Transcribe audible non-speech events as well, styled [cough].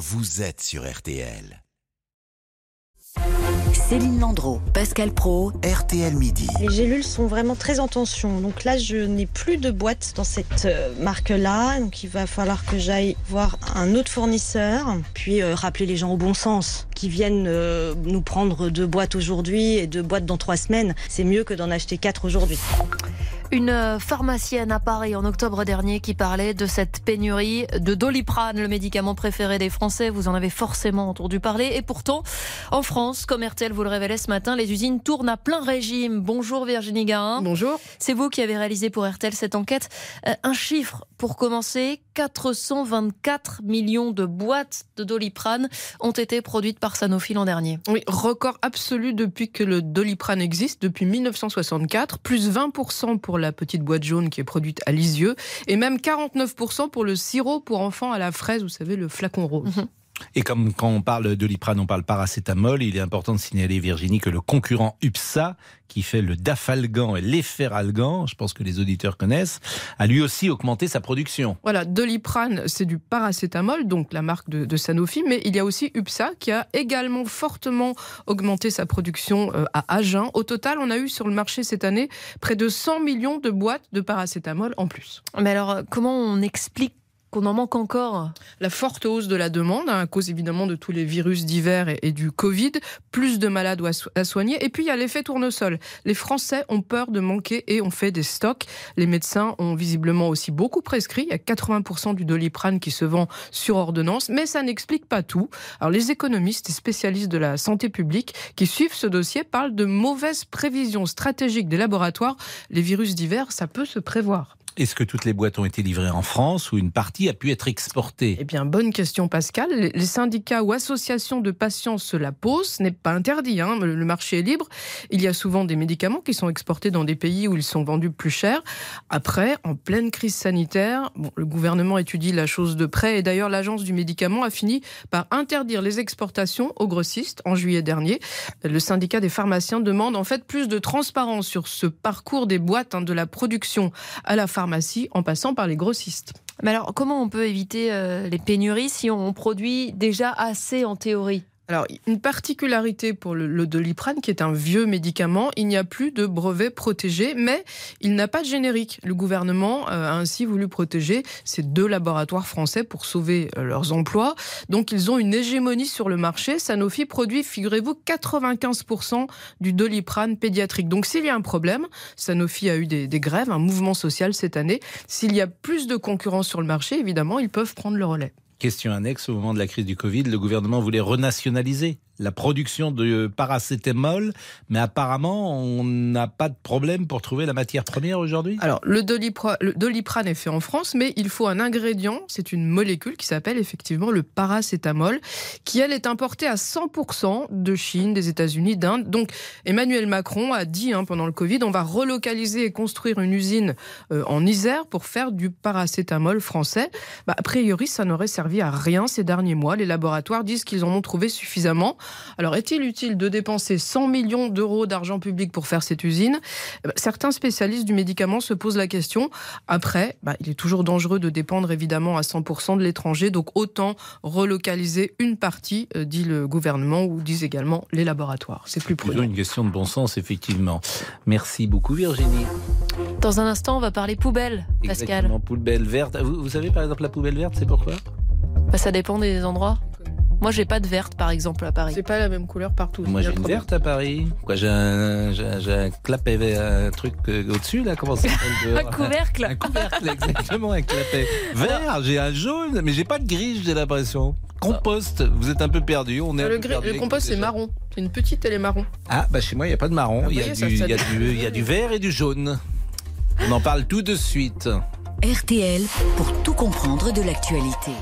vous êtes sur RTL. Céline Landreau, Pascal Pro, RTL Midi. Les gélules sont vraiment très en tension. Donc là, je n'ai plus de boîte dans cette euh, marque-là. Donc il va falloir que j'aille voir un autre fournisseur. Puis euh, rappeler les gens au bon sens qui viennent euh, nous prendre deux boîtes aujourd'hui et deux boîtes dans trois semaines. C'est mieux que d'en acheter quatre aujourd'hui. Une pharmacienne à Paris en octobre dernier qui parlait de cette pénurie de Doliprane, le médicament préféré des Français. Vous en avez forcément entendu parler. Et pourtant, en France, comme RTL vous le révélait ce matin, les usines tournent à plein régime. Bonjour Virginie Garin. Bonjour. C'est vous qui avez réalisé pour RTL cette enquête. Euh, un chiffre pour commencer, 424 millions de boîtes de Doliprane ont été produites par Sanofi l'an dernier. Oui, record absolu depuis que le Doliprane existe, depuis 1964, plus 20% pour la petite boîte jaune qui est produite à Lisieux, et même 49% pour le sirop pour enfants à la fraise, vous savez, le flacon rose. Mhm. Et comme quand on parle de Liprane, on parle paracétamol, il est important de signaler, Virginie, que le concurrent UPSA, qui fait le dafalgan et l'efferalgan, je pense que les auditeurs connaissent, a lui aussi augmenté sa production. Voilà, Doliprane, c'est du paracétamol, donc la marque de, de, Sanofi, mais il y a aussi UPSA qui a également fortement augmenté sa production euh, à Agen. Au total, on a eu sur le marché cette année près de 100 millions de boîtes de paracétamol en plus. Mais alors, comment on explique qu'on en manque encore La forte hausse de la demande, hein, à cause évidemment de tous les virus divers et, du Covid, plus de malades à, soigner, et puis il y a l'effet tournesol. Les Français ont peur de manquer et ont fait des stocks. Les médecins ont visiblement aussi beaucoup prescrit. Il y a 80% du doliprane qui se vend sur ordonnance, mais ça n'explique pas tout. Alors les économistes et spécialistes de la santé publique qui suivent ce dossier parlent de mauvaises prévisions stratégiques des laboratoires. Les virus divers, ça peut se prévoir. Est-ce que toutes les boîtes ont été livrées en France ou une partie a pu être exportée? Eh bien, bonne question, Pascal. Les syndicats ou associations de patients se la posent. Ce n'est pas interdit. Hein. Le marché est libre. Il y a souvent des médicaments qui sont exportés dans des pays où ils sont vendus plus cher. Après, en pleine crise sanitaire, bon, le gouvernement étudie la chose de près. Et d'ailleurs, l'agence du médicament a fini par interdire les exportations aux grossistes en juillet dernier. Le syndicat des pharmaciens demande en fait plus de transparence sur ce parcours des boîtes hein, de la production à la pharmacie en passant par les grossistes. Mais alors, comment on peut éviter euh, les pénuries si on produit déjà assez en théorie? Alors, une particularité pour le, Doliprane, qui est un vieux médicament, il n'y a plus de brevet protégé, mais il n'a pas de générique. Le gouvernement euh, a ainsi voulu protéger ces deux laboratoires français pour sauver euh, leurs emplois. Donc, ils ont une hégémonie sur le marché. Sanofi produit, figurez-vous, 95% du Doliprane pédiatrique. Donc, s'il y a un problème, Sanofi a eu des grèves, un mouvement social cette année. S'il y a plus de concurrence sur le marché, évidemment, ils peuvent prendre le relais. Question annexe, au moment de la crise du Covid, le gouvernement voulait renationaliser la production de paracétamol, mais apparemment, on n'a pas de problème pour trouver la matière première aujourd'hui Alors, le, Dolipra, le, Doliprane est fait en France, mais il faut un ingrédient, c'est une molécule qui s'appelle effectivement le paracétamol, qui, elle, est importée à 100% de Chine, des États-Unis, d'Inde. Donc, Emmanuel Macron a dit hein, pendant le Covid, on va relocaliser et construire une usine euh, en Isère pour faire du paracétamol français. Bah, a priori, ça n'aurait servi à rien ces derniers mois. Les laboratoires disent qu'ils en ont trouvé suffisamment. Alors, est-il utile de dépenser 100 millions d'euros d'argent public pour faire cette usine? Certains spécialistes du médicament se posent la question. Après, bah, il est toujours dangereux de dépendre évidemment à 100% de l'étranger, donc autant relocaliser une partie, euh, dit le gouvernement ou disent également les laboratoires. C'est plus prudent. une question de bon sens, effectivement. Merci beaucoup, Virginie. Dans un instant, on va parler poubelle, Pascal. Exactement, poubelle verte. Vous, vous savez par exemple la poubelle verte, c'est pourquoi? Bah, Ça dépend des endroits. Moi, j'ai pas de verte, par exemple, à Paris. C'est pas la même couleur partout. Moi, j'ai une verte à Paris. Quoi, j'ai un, j'ai un clapet, un truc euh, au-dessus, là, comment ça s'appelle [laughs] Un couvercle. Un couvercle, exactement, un clapet vert. J'ai un jaune, mais j'ai pas de gris, j'ai l'impression. Compost, vous êtes un peu perdu. On est le, gris, le compost, c'est marron. C'est une petite, elle est marron. Ah, bah chez moi, il n'y a pas de marron. Il y, a du, y, a du, y a du vert et du jaune. On en parle tout de suite. RTL pour tout comprendre de l'actualité.